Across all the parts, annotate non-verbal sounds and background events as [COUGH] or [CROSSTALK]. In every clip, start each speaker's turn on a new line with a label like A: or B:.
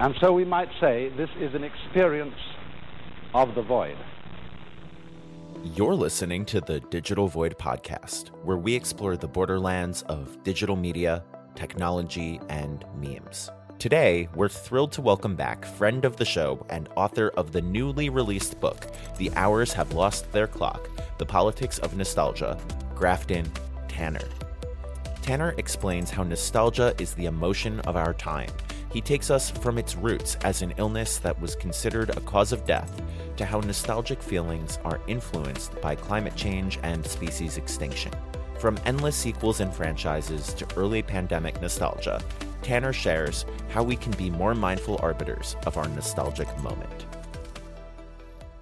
A: And so we might say this is an experience of the void.
B: You're listening to the Digital Void podcast, where we explore the borderlands of digital media, technology, and memes. Today, we're thrilled to welcome back friend of the show and author of the newly released book, The Hours Have Lost Their Clock The Politics of Nostalgia, Grafton Tanner. Tanner explains how nostalgia is the emotion of our time he takes us from its roots as an illness that was considered a cause of death to how nostalgic feelings are influenced by climate change and species extinction. From endless sequels and franchises to early pandemic nostalgia, Tanner shares how we can be more mindful arbiters of our nostalgic moment.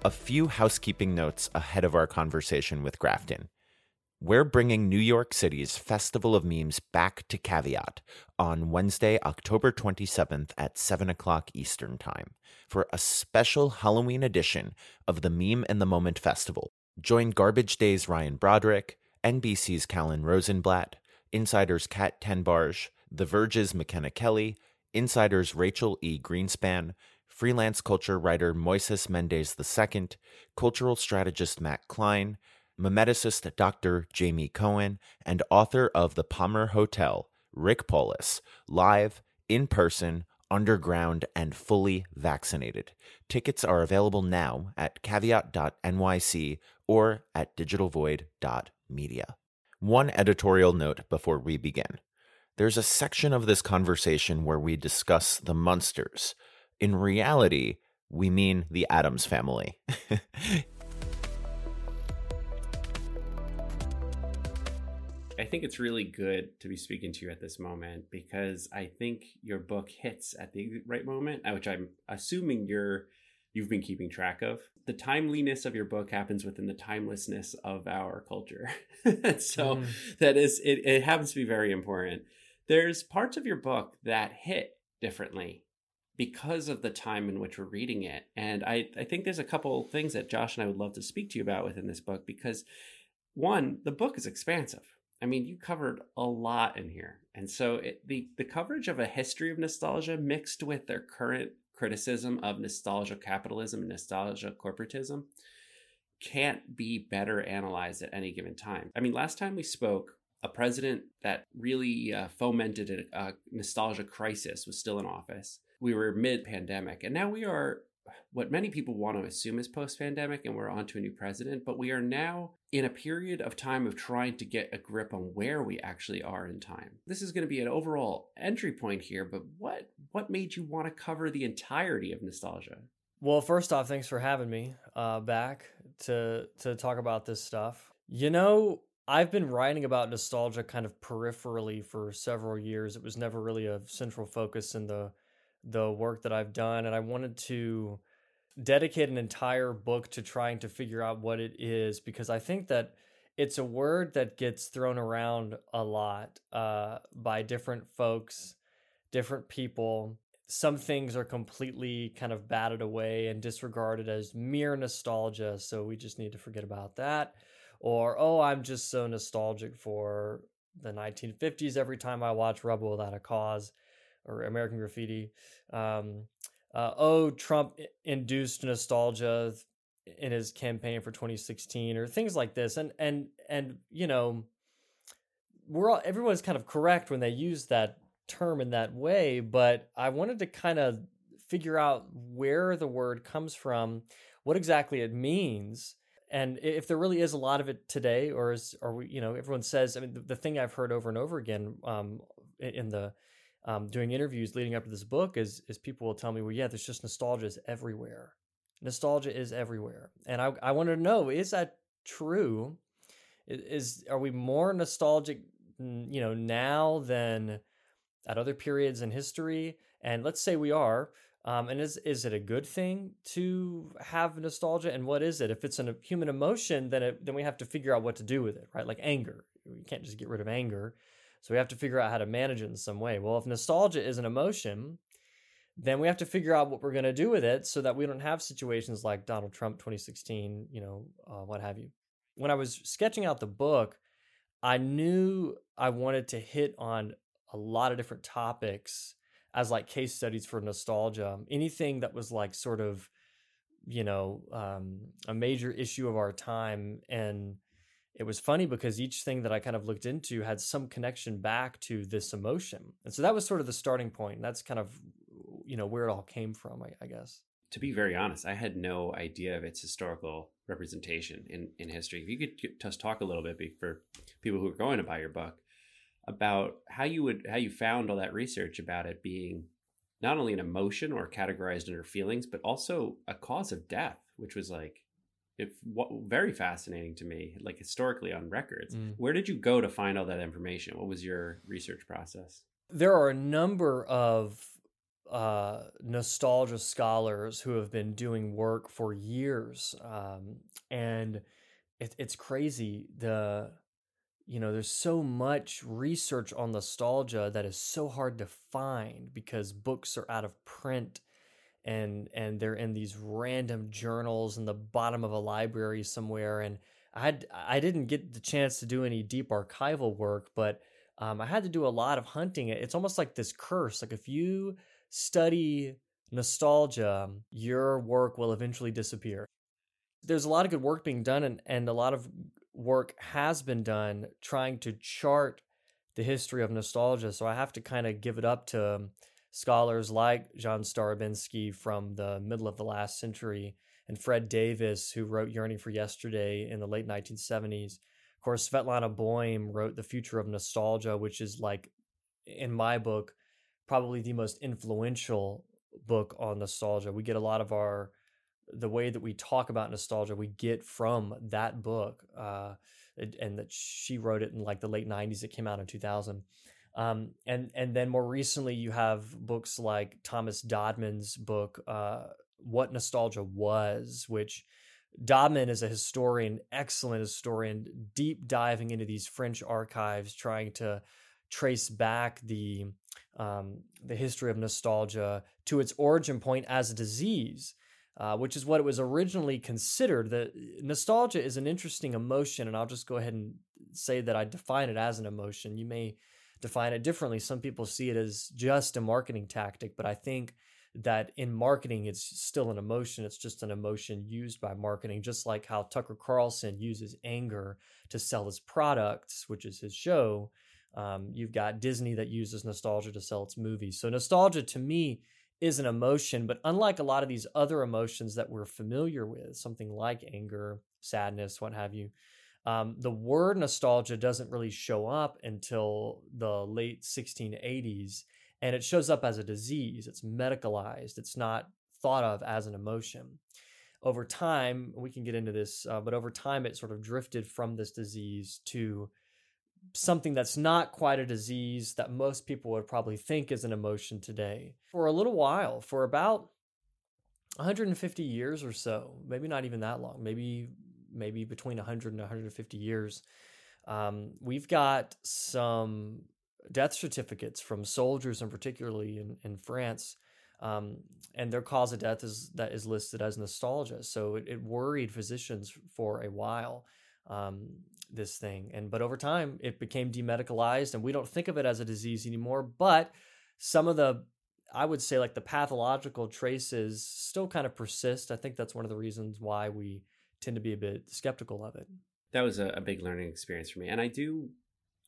B: A few housekeeping notes ahead of our conversation with Grafton. We're bringing New York City's Festival of Memes back to Caveat on Wednesday, October 27th at 7 o'clock Eastern Time for a special Halloween edition of the Meme in the Moment Festival. Join Garbage Day's Ryan Broderick, NBC's Kalhan Rosenblatt, Insider's Kat Tenbarge, The Verge's Makena Kelly, Insider's Rachel E. Greenspan, freelance culture writer Moises Mendez II, cultural strategist Matt Klein, memeticist Dr. Jamie Cohen, and author of The Palmer Hotel, Rick Paulas, live, in person, underground, and fully vaccinated. Tickets are available now at caveat.nyc or at digitalvoid.media. One editorial note before we begin. There's a section of this conversation where we discuss the Munsters. In reality, we mean the Addams family. [LAUGHS]
C: I think it's really good to be speaking to you at this moment because I think your book hits at the right moment, uh, which I'm assuming you're you've been keeping track of. The timeliness of your book happens within the timelessness of our culture. [LAUGHS] so mm. that is it, it happens to be very important. There's parts of your book that hit differently because of the time in which we're reading it. And I, I think there's a couple things that Josh and I would love to speak to you about within this book because one, the book is expansive I mean, you covered a lot in here. And so it, the, the coverage of a history of nostalgia mixed with their current criticism of nostalgia capitalism and nostalgia corporatism can't be better analyzed at any given time. I mean, last time we spoke, a president that really uh, fomented a, a nostalgia crisis was still in office. We were mid pandemic, and now we are what many people want to assume is post pandemic and we're on to a new president, but we are now in a period of time of trying to get a grip on where we actually are in time. This is going to be an overall entry point here, but what what made you want to cover the entirety of nostalgia?
D: Well, first off, thanks for having me uh, back to to talk about this stuff. You know, I've been writing about nostalgia kind of peripherally for several years. It was never really a central focus in the the work that I've done, and I wanted to dedicate an entire book to trying to figure out what it is because I think that it's a word that gets thrown around a lot uh, by different folks, different people. Some things are completely kind of batted away and disregarded as mere nostalgia, so we just need to forget about that. Or, oh, I'm just so nostalgic for the 1950s every time I watch Rebel Without a Cause or American Graffiti. Um, uh, oh, Trump induced nostalgia in his campaign for 2016, or things like this, and and and you know, we're all everyone's kind of correct when they use that term in that way, but I wanted to kind of figure out where the word comes from, what exactly it means, and if there really is a lot of it today, or is or we, you know, everyone says, I mean, the, the thing I've heard over and over again um, in the um, doing interviews leading up to this book is is people will tell me, well, yeah, there's just nostalgia is everywhere. Nostalgia is everywhere, and I I wanted to know is that true? Is are we more nostalgic, you know, now than at other periods in history? And let's say we are. Um, and is is it a good thing to have nostalgia? And what is it? If it's a human emotion, then it, then we have to figure out what to do with it, right? Like anger, we can't just get rid of anger. So we have to figure out how to manage it in some way. Well, if nostalgia is an emotion, then we have to figure out what we're going to do with it so that we don't have situations like Donald Trump 2016, you know, uh, what have you. When I was sketching out the book, I knew I wanted to hit on a lot of different topics as like case studies for nostalgia. Anything that was like sort of, you know, um, a major issue of our time. And it was funny because each thing that I kind of looked into had some connection back to this emotion. And so that was sort of the starting point. And that's kind of, you know, where it all came from, I, I guess.
C: To be very honest, I had no idea of its historical representation in, in history. If you could just talk a little bit for people who are going to buy your book about how you would how you found all that research about it being not only an emotion or categorized under feelings, but also a cause of death, which was like it very fascinating to me, like historically on records. Mm. Where did you go to find all that information? What was your research process?
D: There are a number of uh, nostalgia scholars who have been doing work for years, um, and it, it's crazy the you know, there's so much research on nostalgia that is so hard to find because books are out of print and and they're in these random journals in the bottom of a library somewhere and I I didn't get the chance to do any deep archival work but um, I had to do a lot of hunting it's almost like this curse like if you study nostalgia your work will eventually disappear there's a lot of good work being done and, and a lot of work has been done trying to chart the history of nostalgia. So I have to kind of give it up to scholars like Jean Starobinski from the middle of the last century and Fred Davis, who wrote Yearning for Yesterday in the late 1970s. Of course, Svetlana Boym wrote The Future of Nostalgia, which is like, in my book, probably the most influential book on nostalgia. We get a lot of our the way that we talk about nostalgia we get from that book uh, and that she wrote it in like the late 90s it came out in 2000 um, and and then more recently you have books like thomas dodman's book uh, what nostalgia was which dodman is a historian excellent historian deep diving into these french archives trying to trace back the um, the history of nostalgia to its origin point as a disease uh, which is what it was originally considered. The nostalgia is an interesting emotion, and I'll just go ahead and say that I define it as an emotion. You may define it differently. Some people see it as just a marketing tactic, but I think that in marketing, it's still an emotion. It's just an emotion used by marketing, just like how Tucker Carlson uses anger to sell his products, which is his show. Um, you've got Disney that uses nostalgia to sell its movies. So, nostalgia to me is an emotion, but unlike a lot of these other emotions that we're familiar with, something like anger, sadness, what have you, um, the word nostalgia doesn't really show up until the late 1680s, and it shows up as a disease. It's medicalized, it's not thought of as an emotion. Over time, we can get into this, uh, but over time, it sort of drifted from this disease to something that's not quite a disease that most people would probably think is an emotion today. For a little while, for about 150 years or so, maybe not even that long, maybe maybe between 100 and 150 years, um, we've got some death certificates from soldiers, and particularly in, in France. Um, and their cause of death is that is listed as nostalgia. So it, it worried physicians for a while. Um, this thing. And but over time, it became demedicalized, and we don't think of it as a disease anymore. But some of the I would say like the pathological traces still kind of persist. I think that's one of the reasons why we tend to be a bit skeptical of it.
C: That was a, a big learning experience for me. And I do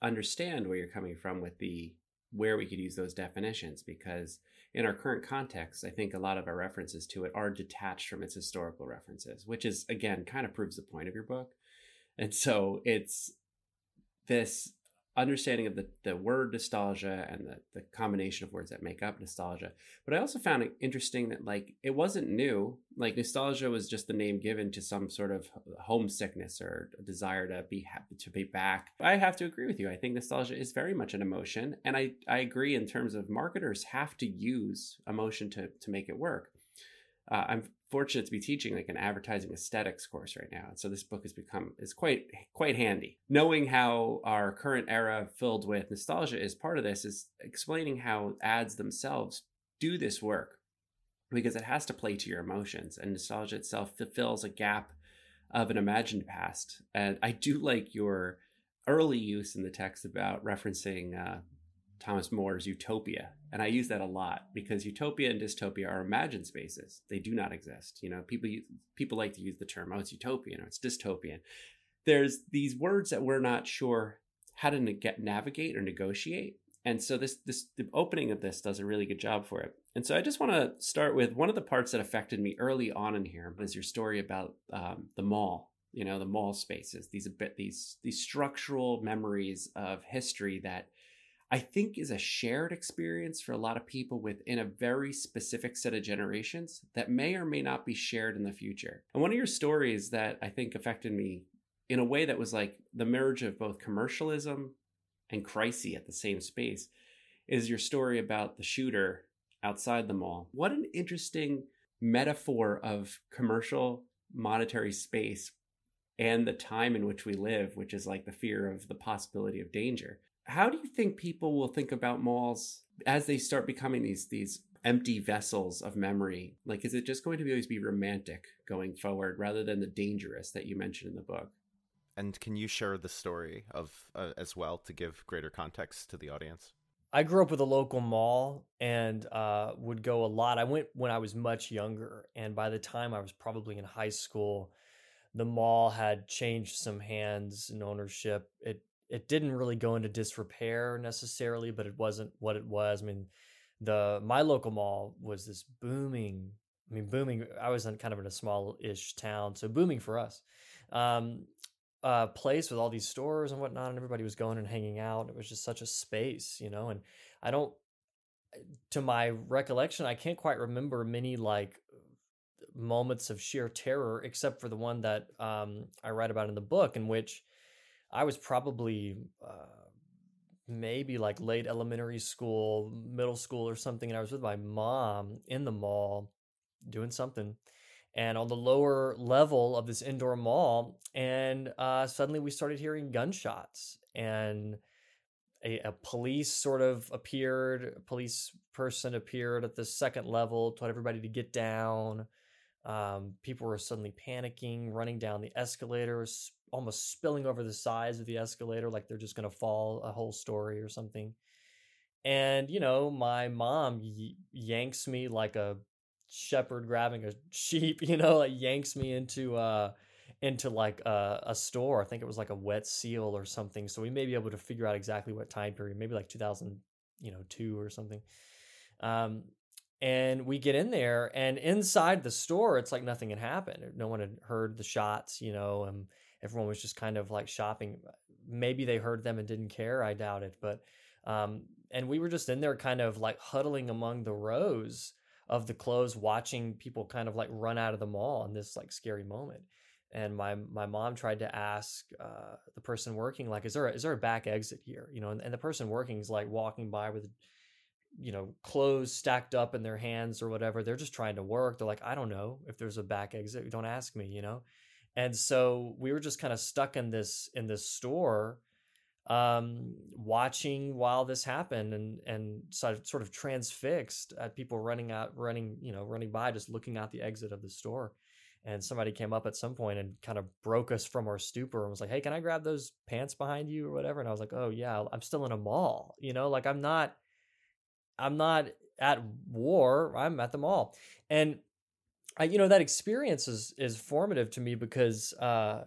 C: understand where you're coming from with the where we could use those definitions because in our current context, I think a lot of our references to it are detached from its historical references, which is again kind of proves the point of your book. And so it's this understanding of the, the word nostalgia and the, the combination of words that make up nostalgia. But I also found it interesting that like it wasn't new. Like nostalgia was just the name given to some sort of homesickness or desire to be happy to be back. I have to agree with you. I think nostalgia is very much an emotion. And I, I agree in terms of marketers have to use emotion to, to make it work. Uh, I'm fortunate to be teaching like an advertising aesthetics course right now. And so this book has become is quite quite handy. Knowing how our current era filled with nostalgia is part of this is explaining how ads themselves do this work. Because it has to play to your emotions and nostalgia itself fulfills a gap of an imagined past. And i do like your early use in the text about referencing uh, Thomas More's Utopia. And I use that a lot because utopia and dystopia are imagined spaces. They do not exist. You know, people people like to use the term, oh, it's utopian or it's dystopian. There's these words that we're not sure how to na- navigate or negotiate. And so this this the opening of this does a really good job for it. And so I just want to start with one of the parts that affected me early on in here was your story about um, the mall. You know, the mall spaces. These a bit these these structural memories of history that I think is a shared experience for a lot of people within a very specific set of generations that may or may not be shared in the future. And one of your stories that I think affected me in a way that was like the merge of both commercialism and crisis at the same space is your story about the shooter outside the mall. What an interesting metaphor of commercial monetary space and the time in which we live, which is like the fear of the possibility of danger how do you think people will think about malls as they start becoming these these empty vessels of memory? Like, is it just going to be always be romantic going forward rather than the dangerous that you mentioned in the book?
E: And can you share the story of uh, as well to give greater context to the audience?
D: I grew up with a local mall and uh, would go a lot. I went when I was much younger, and by the time I was probably in high school, the mall had changed some hands and ownership. It it didn't really go into disrepair necessarily, but it wasn't what it was. I mean, the my local mall was this booming. I mean, booming. I was in kind of in a small-ish town, so booming for us. Um, uh, place with all these stores and whatnot, and everybody was going and hanging out. It was just such a space, you know. And I don't, to my recollection, I can't quite remember many like moments of sheer terror, except for the one that um, I write about in the book, in which I was probably uh, maybe like late elementary school, middle school or something, and I was with my mom in the mall doing something. And on the lower level of this indoor mall, and uh, suddenly we started hearing gunshots, and a, a, police sort of appeared. A police person appeared at the second level, told everybody to get down. Um, people were suddenly panicking, running down the escalators, almost spilling over the sides of the escalator like they're just going to fall a whole story or something. And, you know, my mom y- yanks me like a shepherd grabbing a sheep, [LAUGHS] you know, like yanks me into, uh, into like a, a store. I think it was like a wet seal or something. So we may be able to figure out exactly what time period, maybe like 2000, you know, two or something. Um, and we get in there and inside the store it's like nothing had happened no one had heard the shots you know and everyone was just kind of like shopping. Maybe they heard them and didn't care. I doubt it. But, um, and we were just in there kind of like huddling among the rows of the clothes, watching people kind of like run out of the mall in this like scary moment. And my my mom tried to ask uh, the person working, like, is there a, is there a back exit here? You know, and, and the person working is like walking by with you know clothes stacked up in their hands or whatever they're just trying to work they're like i don't know if there's a back exit don't ask me you know and so we were just kind of stuck in this in this store um watching while this happened and and sort of, transfixed at people running out running you know running by just looking out the exit of the store. And somebody came up at some point and kind of broke us from our stupor and was like hey can i grab those pants behind you or whatever? And i was like oh yeah i'm still in a mall you know like i'm not i'm not at war i'm at the mall. And I, you know that experience is is formative to me because uh,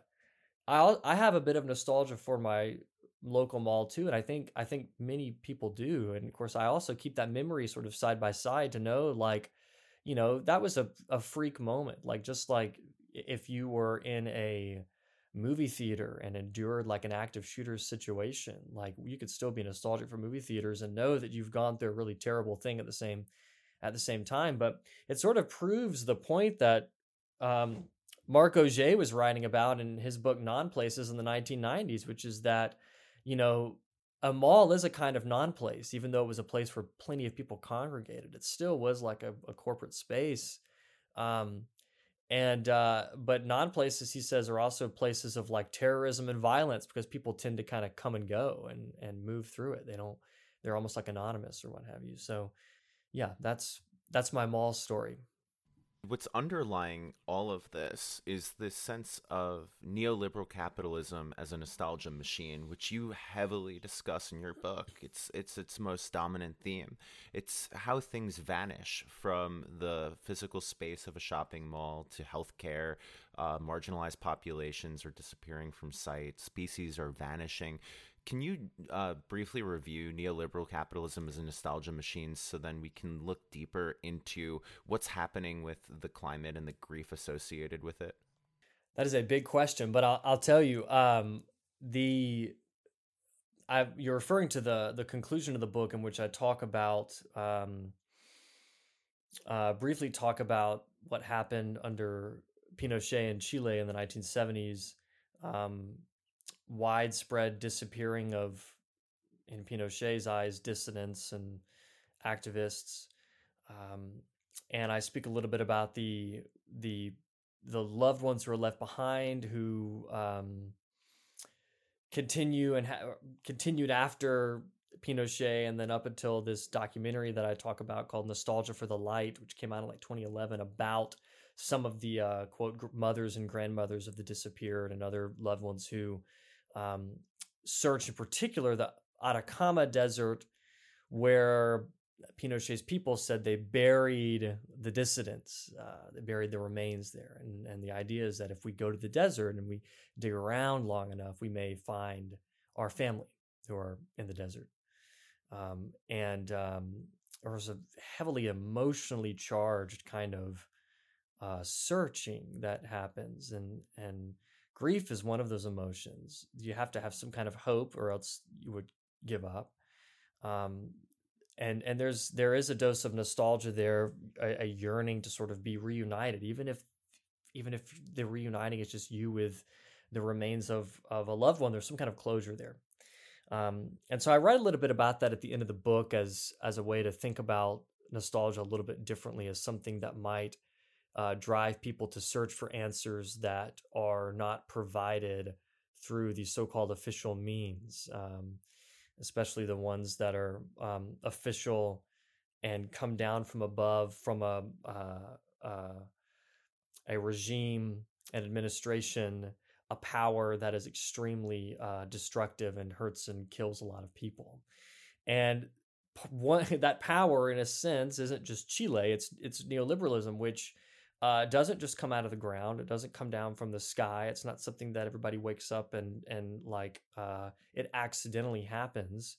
D: I I have a bit of nostalgia for my local mall too, and I think I think many people do, and of course I also keep that memory sort of side by side to know like, you know, that was a a freak moment, like just like if you were in a movie theater and endured like an active shooter situation, like you could still be nostalgic for movie theaters and know that you've gone through a really terrible thing at the same at the same time. But it sort of proves the point that um, Mark Augé was writing about in his book Non Places in the 1990s, which is that, you know, a mall is a kind of non place, even though it was a place where plenty of people congregated. It still was like a, a corporate space. Um, and uh, but non places, he says, are also places of like terrorism and violence because people tend to kind of come and go and and move through it. They don't. They're almost like anonymous or what have you. So yeah, that's that's my mall story.
E: What's underlying all of this is this sense of neoliberal capitalism as a nostalgia machine, which you heavily discuss in your book. It's it's its most dominant theme. It's how things vanish from the physical space of a shopping mall to healthcare. Uh, marginalized populations are disappearing from sight. Species are vanishing. Can you uh, briefly review neoliberal capitalism as a nostalgia machine so then we can look deeper into what's happening with the climate and the grief associated with it?
D: That is a big question, but I'll, I'll tell you um, the I, you're referring to the the conclusion of the book in which I talk about um, uh, briefly talk about what happened under Pinochet in Chile in the 1970s. Um, widespread disappearing of, in Pinochet's eyes, dissidents and activists. Um, and I speak a little bit about the the the loved ones who are left behind who um, continue and ha- continued after Pinochet and then up until this documentary that I talk about called Nostalgia for the Light, which came out in like 2011 about some of the uh, quote mothers and grandmothers of the disappeared and other loved ones who um, search, in particular the Atacama Desert, where Pinochet's people said they buried the dissidents, uh, they buried the remains there. And, and the idea is that if we go to the desert and we dig around long enough, we may find our family who are in the desert. Um, and um, there was a heavily emotionally charged kind of uh, searching that happens, and and grief is one of those emotions. You have to have some kind of hope, or else you would give up. Um, and and there's there is a dose of nostalgia there, a, a, yearning to sort of be reunited, even if even if the reuniting is just you with the remains of of a loved one. There's some kind of closure there. Um, and so I write a little bit about that at the end of the book as as a way to think about nostalgia a little bit differently as something that might uh, drive people to search for answers that are not provided through these so-called official means, um, especially the ones that are um, official and come down from above from a uh, uh, a regime, an administration, a power that is extremely uh, destructive and hurts and kills a lot of people. And one [LAUGHS] that power, in a sense, isn't just Chile; it's it's neoliberalism, which uh, doesn't just come out of the ground. It doesn't come down from the sky. It's not something that everybody wakes up and and like uh, it accidentally happens.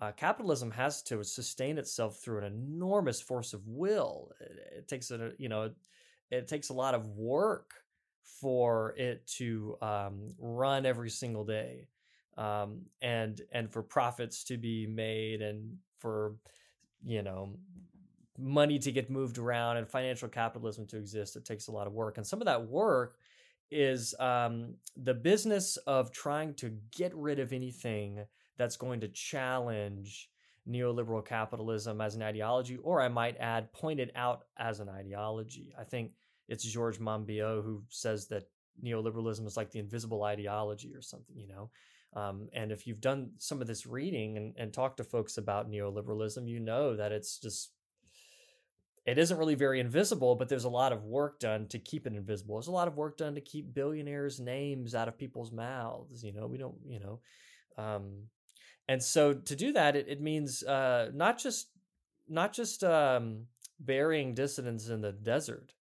D: Uh, capitalism has to sustain itself through an enormous force of will. It, it takes a you know it, it, takes a lot of work for it to um, run every single day, um, and and for profits to be made and for you know money to get moved around and financial capitalism to exist, it takes a lot of work. And some of that work is um, the business of trying to get rid of anything that's going to challenge neoliberal capitalism as an ideology, or I might add, point it out as an ideology. I think it's George Monbiot who says that neoliberalism is like the invisible ideology or something, you know. Um, and if you've done some of this reading and, and talked to folks about neoliberalism, you know that it's just it isn't really very invisible, but there's a lot of work done to keep it invisible. There's a lot of work done to keep billionaires' names out of people's mouths. You know, we don't, you know, um, and so to do that, it, it means uh, not just not just um, burying dissidents in the desert,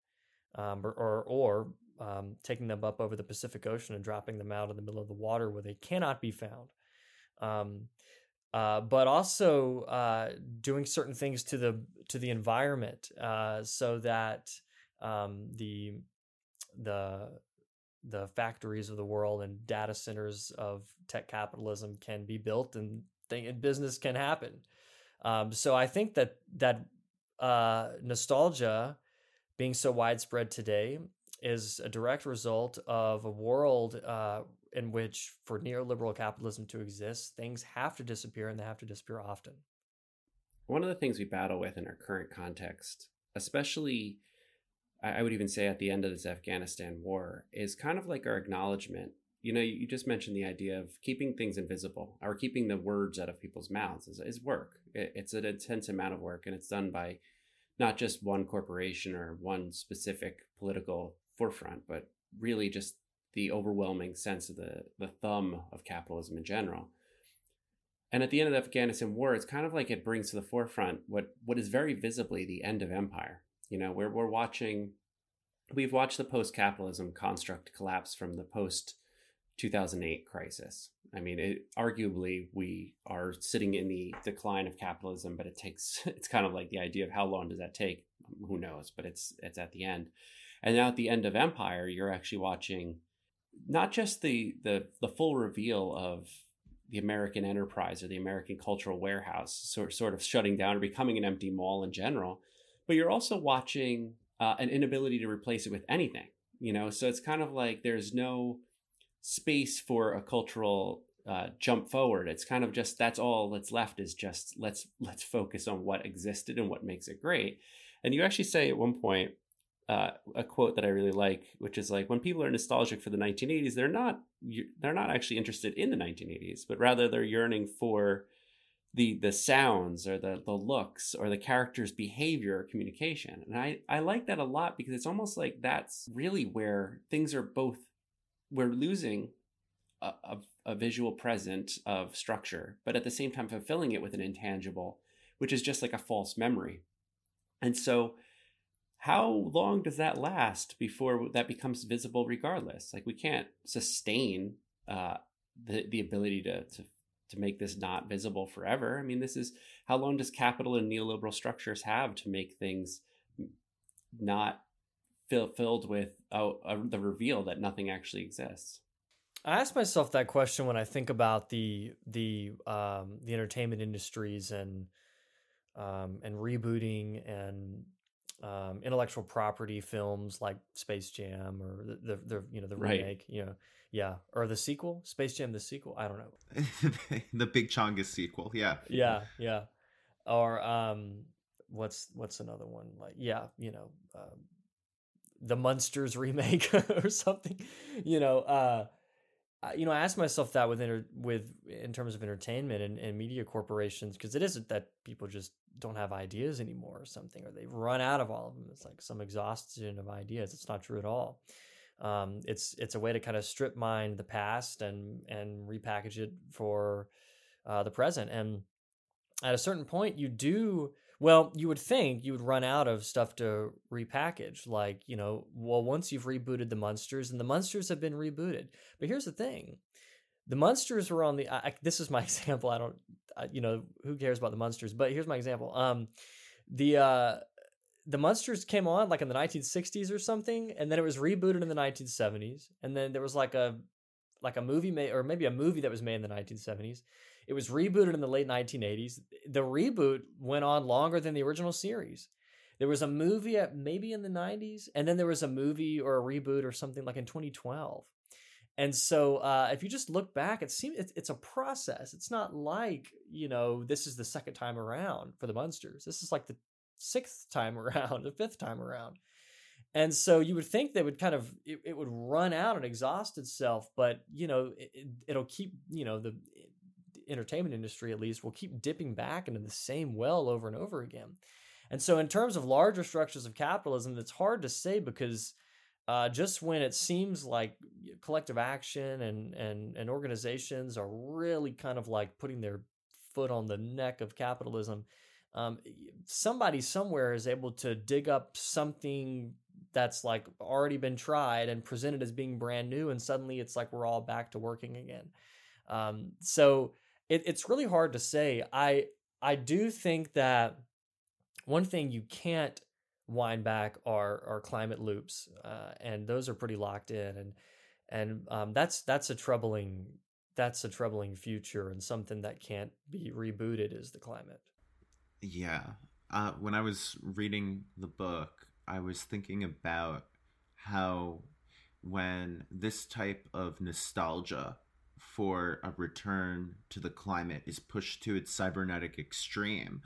D: um, or or, or um, taking them up over the Pacific Ocean and dropping them out in the middle of the water where they cannot be found. Um, uh, but also uh, doing certain things to the to the environment uh, so that um, the the the factories of the world and data centers of tech capitalism can be built and, thing, and business can happen. Um, so I think that that uh, nostalgia being so widespread today is a direct result of a world uh, in which for neoliberal capitalism to exist, things have to disappear and they have to disappear often.
C: One of the things we battle with in our current context, especially I would even say at the end of this Afghanistan war, is kind of like our acknowledgement. You know, you just mentioned the idea of keeping things invisible or keeping the words out of people's mouths is, is work. It's an intense amount of work and it's done by not just one corporation or one specific political forefront, but really just the overwhelming sense of the, the thumb of capitalism in general. And at the end of the Afghanistan war, it's kind of like it brings to the forefront what, what is very visibly the end of empire. You know, where we're watching, we've watched the post capitalism construct collapse from the post 2008 crisis. I mean, it, arguably, we are sitting in the decline of capitalism, but it takes, [LAUGHS] it's kind of like the idea of how long does that take? Who knows? But it's, it's at the end. And now at the end of empire, you're actually watching not just the, the, the full reveal of the American enterprise or the American cultural warehouse sort, sort of shutting down or becoming an empty mall in general, but you're also watching uh, an inability to replace it with anything, you know? So it's kind of like there's no space for a cultural uh, jump forward. It's kind of just that's all that's left is just let's let's focus on what existed and what makes it great. And you actually say at one point uh, a quote that I really like, which is like when people are nostalgic for the 1980s, they're not they're not actually interested in the 1980s, but rather they're yearning for the the sounds or the the looks or the character's behavior or communication. And I I like that a lot because it's almost like that's really where things are both we're losing a, a, a visual present of structure, but at the same time fulfilling it with an intangible, which is just like a false memory. And so how long does that last before that becomes visible regardless? Like we can't sustain uh, the, the ability to, to to make this not visible forever. I mean this is how long does capital and neoliberal structures have to make things not fill, filled with uh, the reveal that nothing actually exists?
D: I ask myself that question when I think about the the um, the entertainment industries and um, and rebooting and um, intellectual property films like Space Jam or the the, the you know the remake, you know, yeah, or the sequel, Space Jam the sequel. I don't know. [LAUGHS]
B: the Big Chungus sequel, yeah,
D: yeah, yeah, or um, what's what's another one like? Yeah, you know, um, the Munsters remake [LAUGHS] or something. You know, uh, you know, I ask myself that with inter- with in terms of entertainment and, and media corporations because it isn't that people just don't have ideas anymore or something, or they've run out of all of them. It's like some exhaustion of ideas. It's not true at all. Um, it's it's a way to kind of strip mine the past and and repackage it for uh, the present. And at a certain point, you do well. You would think you would run out of stuff to repackage. Like you know, well, once you've rebooted the Munsters, and the Munsters have been rebooted. But here's the thing: the Munsters were on the. I, this is my [LAUGHS] example. I don't you know, who cares about the Munsters? But here's my example. Um, the uh, the Munsters came on like in the 1960s or something, and then it was rebooted in the 1970s, and then there was like a like a movie made or maybe a movie that was made in the 1970s. It was rebooted in the late 1980s. The reboot went on longer than the original series. There was a movie at maybe in the 90s, and then there was a movie or a reboot or something like in 2012. And so, uh, if you just look back, it seems it's, it's a process. It's not like you know this is the second time around for the Munsters. This is like the sixth time [LAUGHS] around, the fifth time around. And so you would think they would kind of it, it would run out and exhaust itself, but you know it, will keep you know the entertainment industry at least will keep dipping back into the same well over and over again. And so in terms of larger structures of capitalism, it's hard to say because uh, just when it seems like collective action and, and, and organizations are really kind of like putting their foot on the neck of capitalism, um, somebody somewhere is able to dig up something that's like already been tried and presented as being brand new, and suddenly it's like we're all back to working again. Um, so it, it's really hard to say. I I do think that one thing you can't wind back are are climate loops, uh, and those are pretty locked in, and and um, that's that's a troubling that's a troubling future and something that can't be rebooted is the climate.
B: Yeah, uh, when I was reading the book, I was thinking about how when this type of nostalgia for a return to the climate is pushed to its cybernetic extreme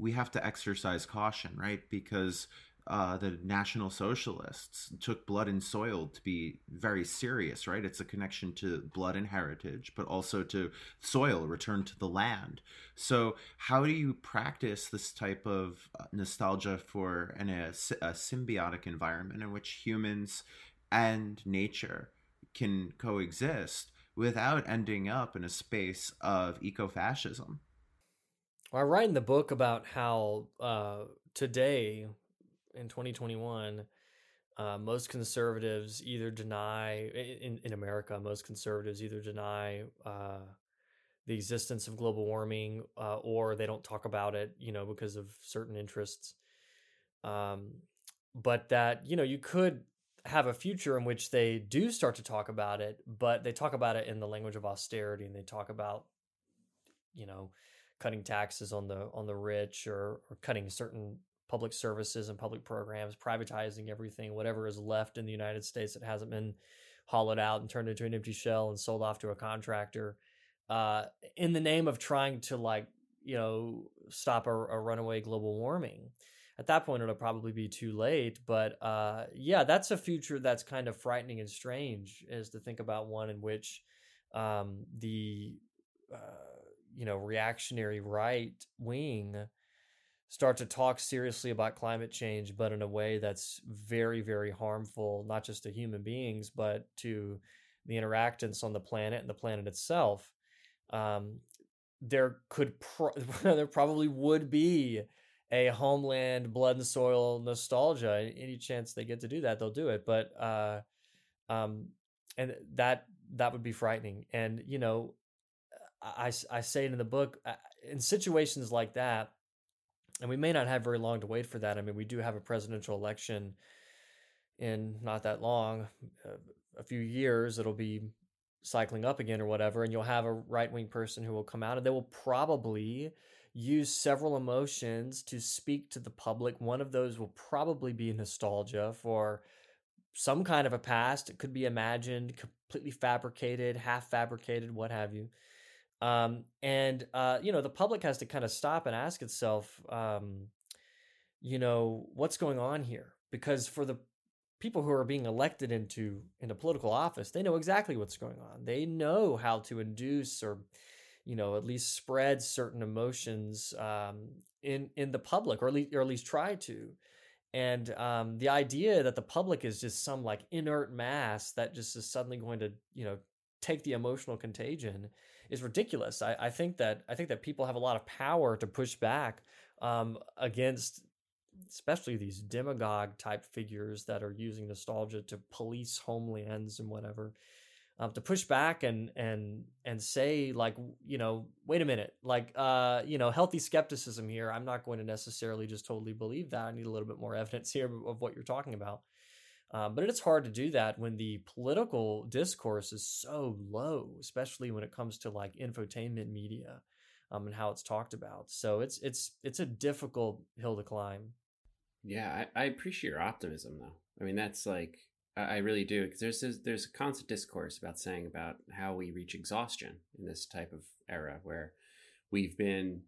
B: we have to exercise caution, right? Because uh, the National Socialists took blood and soil to be very serious, right? It's a connection to blood and heritage, but also to soil, return to the land. So, how do you practice this type of uh, nostalgia for an, a, a symbiotic environment in which humans and nature can coexist without ending up in a space of ecofascism?
D: I write in the book about how uh, today in 2021, uh, most conservatives either deny in in America, most conservatives either deny uh, the existence of global warming uh, or they don't talk about it, you know, because of certain interests. Um, but that you know you could have a future in which they do start to talk about it, but they talk about it in the language of austerity and they talk about, you know, cutting taxes on the on the rich or, or cutting certain public services and public programs, privatizing everything, whatever is left in the United States that hasn't been hollowed out and turned into an empty shell and sold off to a contractor, uh, in the name of trying to like you know stop a, a, runaway global warming. At that point, it'll probably be too late. But uh, yeah, that's a future that's kind of frightening and strange, is to think about one in which um, the uh, you know reactionary right wing start to talk seriously about climate change, but in a way that's very, very harmful, not just to human beings, but to the interactants on the planet and the planet itself. Um, there could pro- [LAUGHS] there probably would be a homeland blood and soil nostalgia any chance they get to do that they'll do it but uh um and that that would be frightening and you know i i say it in the book uh, in situations like that and we may not have very long to wait for that. I mean, we do have a presidential election in not that long, uh, a few years. It'll be cycling up again or whatever, and you'll have a right wing person who will come out and they will probably use several emotions to speak to the public. One of those will probably be nostalgia for some kind of a past. It could be imagined, completely fabricated, half fabricated, what have you. Um, and uh, you know, the public has to kind of stop and ask itself, um, you know, what's going on here? Because for the people who are being elected into into political office, they know exactly what's going on. They know how to induce or, you know, at least spread certain emotions um, in in the public, or at least or at least try to. And um, the idea that the public is just some like inert mass that just is suddenly going to, you know, take the emotional contagion is ridiculous. I, I think that I think that people have a lot of power to push back um, against especially these demagogue type figures that are using nostalgia to police homelands and whatever um, to push back and and and say like you know wait a minute like uh you know healthy skepticism here. I'm not going to necessarily just totally believe that. I need a little bit more evidence here of what you're talking about uh, but it's hard to do that when the political discourse is so low, especially when it comes to like infotainment media um, and how it's talked about. So it's it's it's a difficult hill to climb.
C: Yeah, I, I appreciate your optimism though. I mean, that's like I, really do because there's this, there's a constant discourse about saying about how we reach exhaustion in this type of era where we've been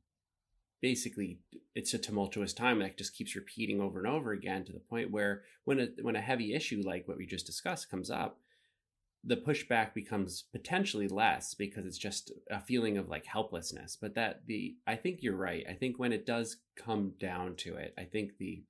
C: basically it's a tumultuous time that just keeps repeating over and over again to the point where when a when a heavy issue like what we just discussed comes up the pushback becomes potentially less because it's just a feeling of like helplessness. But that the i think you're right. I think when it does come down to it i think the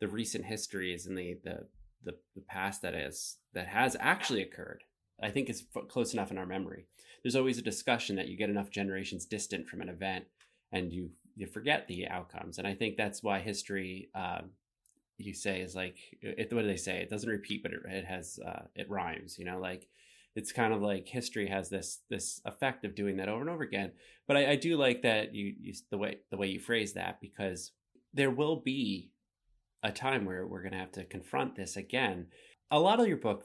C: the recent histories and the the the, the past that is that has actually occurred i think is close enough in our memory. There's always a discussion that you get enough generations distant from an event and you you forget the outcomes. And I think that's why history, uh, you say, is like, it, what do they say? It doesn't repeat, but it, it has, uh, it rhymes, you know, like it's kind of like history has this, this effect of doing that over and over again. But I, I do like that you, you, the way, the way you phrase that, because there will be a time where we're going to have to confront this again. A lot of your book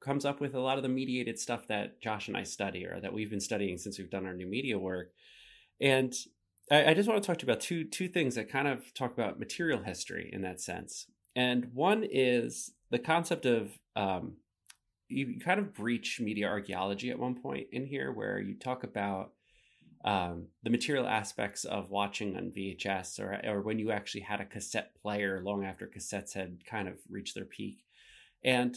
C: comes up with a lot of the mediated stuff that Josh and I study or that we've been studying since we've done our new media work. And I, I just want to talk to you about two two things that kind of talk about material history in that sense. And one is the concept of um, you kind of breach media archaeology at one point in here, where you talk about um, the material aspects of watching on VHS or or when you actually had a cassette player long after cassettes had kind of reached their peak. And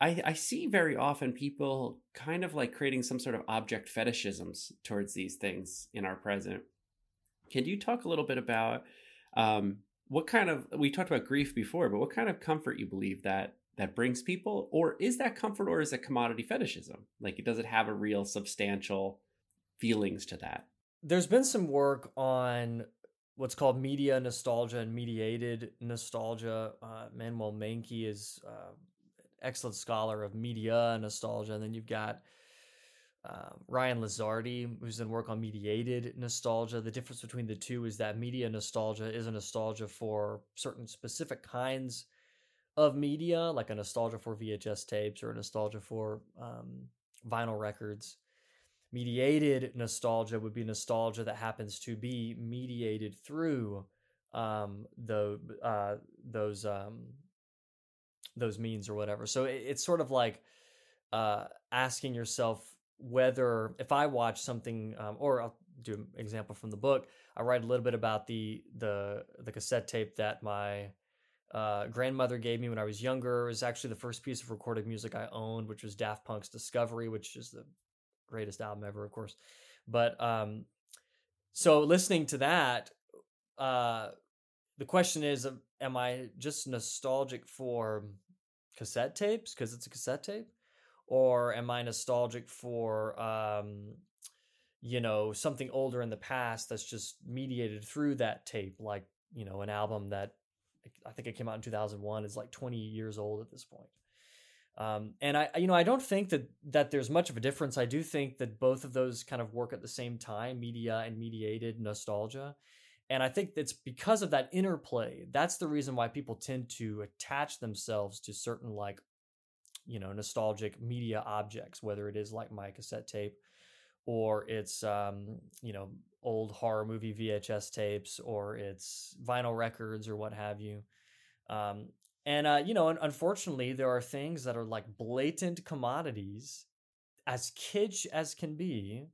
C: I, I see very often people kind of like creating some sort of object fetishisms towards these things in our present. Can you talk a little bit about um, what kind of we talked about grief before, but what kind of comfort you believe that that brings people, or is that comfort, or is it commodity fetishism? Like, does it have a real substantial feelings to that?
D: There's been some work on what's called media nostalgia and mediated nostalgia. Uh, Manuel Menke is uh, excellent scholar of media nostalgia, and then you've got uh, Ryan Lizardi, who's done work on mediated nostalgia. The difference between the two is that media nostalgia is a nostalgia for certain specific kinds of media, like a nostalgia for VHS tapes or a nostalgia for um, vinyl records. Mediated nostalgia would be nostalgia that happens to be mediated through um, the uh, those um, those means or whatever. So it, it's sort of like uh, asking yourself whether if I watch something, um, or I'll do an example from the book. I write a little bit about the the the cassette tape that my uh, grandmother gave me when I was younger. It was actually the first piece of recorded music I owned, which was Daft Punk's Discovery, which is the greatest album ever, of course. But um, so listening to that, uh, the question is, am I just nostalgic for cassette tapes because it's a cassette tape? Or am I nostalgic for, um, you know, something older in the past that's just mediated through that tape, like, you know, an album that I think it came out in 2001 is like 20 years old at this point. Um, and I, you know, I don't think that that there's much of a difference. I do think that both of those kind of work at the same time, media and mediated nostalgia. And I think it's because of that interplay. That's the reason why people tend to attach themselves to certain like, you know, nostalgic media objects, whether it is like my cassette tape or it's um, you know, old horror movie VHS tapes or it's vinyl records or what have you. Um, and uh, you know, unfortunately, there are things that are like blatant commodities, as kitsch as can be,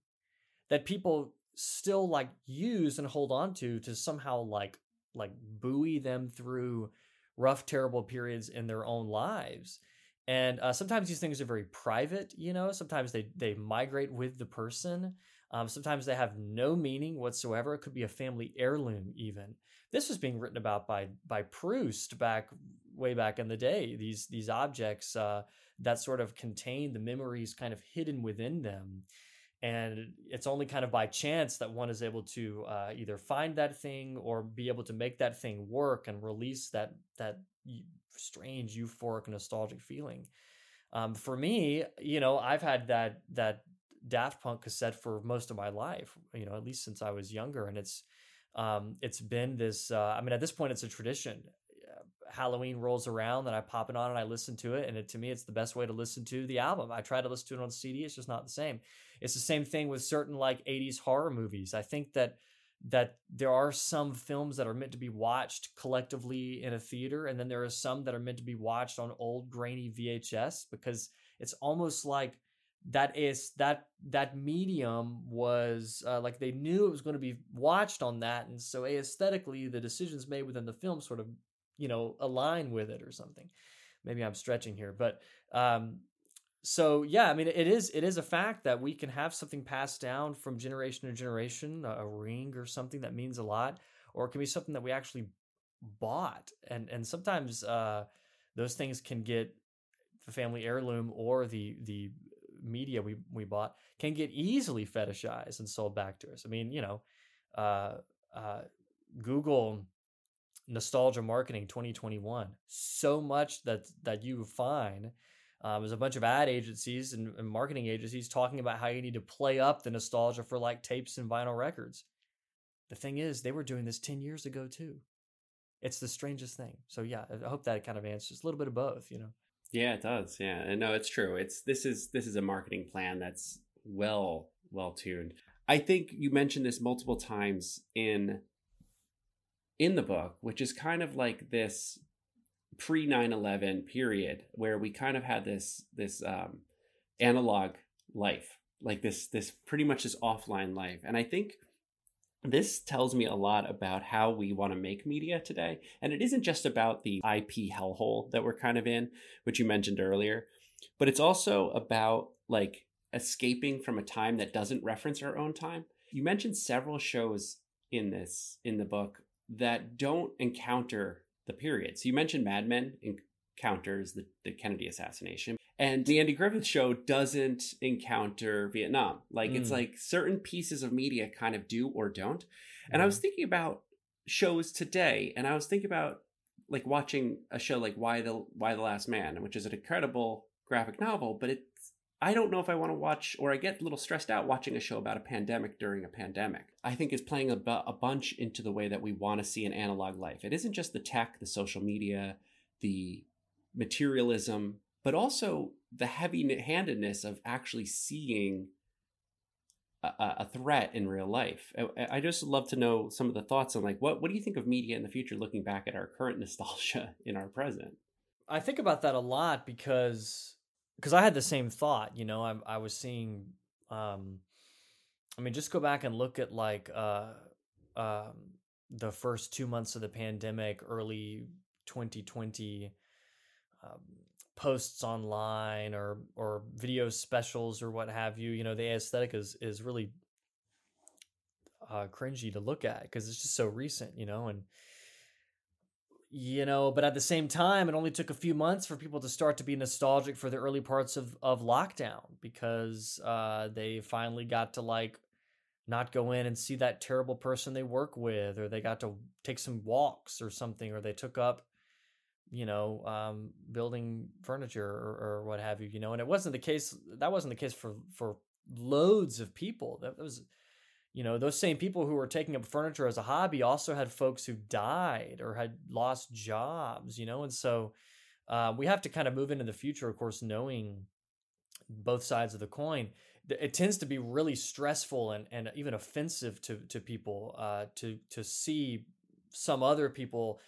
D: that people still like use and hold on to to somehow like like buoy them through rough, terrible periods in their own lives. And uh, sometimes these things are very private, you know. Sometimes they they migrate with the person. Um, sometimes they have no meaning whatsoever. It could be a family heirloom, even. This was being written about by by Proust back way back in the day. These these objects uh, that sort of contain the memories kind of hidden within them, and it's only kind of by chance that one is able to uh, either find that thing or be able to make that thing work and release that that strange euphoric nostalgic feeling. Um, for me, you know, I've had that that Daft Punk cassette for most of my life, you know, at least since I was younger, and it's um, it's been this. Uh, I mean, at this point, it's a tradition. Halloween rolls around, then I pop it on and I listen to it, and it, to me, it's the best way to listen to the album. I try to listen to it on CD; it's just not the same. It's the same thing with certain like '80s horror movies. I think that that there are some films that are meant to be watched collectively in a theater, and then there are some that are meant to be watched on old grainy VHS because it's almost like that is that that medium was uh, like they knew it was going to be watched on that and so aesthetically the decisions made within the film sort of you know align with it or something maybe i'm stretching here but um so yeah i mean it is it is a fact that we can have something passed down from generation to generation a, a ring or something that means a lot or it can be something that we actually bought and and sometimes uh those things can get the family heirloom or the the media we we bought can get easily fetishized and sold back to us. I mean, you know, uh, uh, Google nostalgia marketing 2021. So much that that you find. Um, there's a bunch of ad agencies and, and marketing agencies talking about how you need to play up the nostalgia for like tapes and vinyl records. The thing is, they were doing this 10 years ago too. It's the strangest thing. So yeah, I hope that kind of answers a little bit of both, you know.
C: Yeah, it does. Yeah, and no, it's true. It's this is this is a marketing plan that's well well tuned. I think you mentioned this multiple times in in the book, which is kind of like this pre 9/11 period where we kind of had this this um, analog life like this this pretty much this offline life. And i think this tells me a lot about how we want to make media today. And it isn't just about the ip hellhole that we're kind of in which you mentioned earlier but it's also about like escaping from a time that doesn't reference our own time. You mentioned several shows in this in the book that don't encounter the period so you mentioned mad men encounters the, the kennedy assassination and the Andy Griffith show doesn't encounter Vietnam. Like mm. it's like certain pieces of media kind of do or don't. And I was thinking about shows today, and I was thinking about like watching a show like Y the Y the Last Man, which is an incredible graphic novel, but it's I don't know if I want to watch, or I get a little stressed out watching a show about a pandemic during a pandemic. I think it's playing a, a bunch into the way that we want to see an analog life. It isn't just the tech, the social media, the materialism, but also the heavy handedness of actually seeing a, a, threat in real life. I, I just love to know some of the thoughts on like what what do you think of media in the future, looking back at our current [LAUGHS] nostalgia in our present.
D: I think about that a lot because because I had the same thought. You know, I I was seeing. Um, I mean, just go back and look at like uh, um, the first two months of the pandemic, early 2020. Um, posts online or or video specials or what have you you know the aesthetic is is really uh cringy to look at because it's just so recent you know and you know but at the same time it only took a few months for people to start to be nostalgic for the early parts of of lockdown because uh they finally got to like not go in and see that terrible person they work with or they got to take some walks or something or they took up you know, um, building furniture or, or, what have you, you know, and it wasn't the case. That wasn't the case for for loads of people. That was, you know, those same people who were taking up furniture as a hobby also had folks who died or had lost jobs, you know, and so uh, we have to kind of move into the future, of course, knowing both sides of the coin. It tends to be really stressful and, and even offensive to to people uh, to to see some other people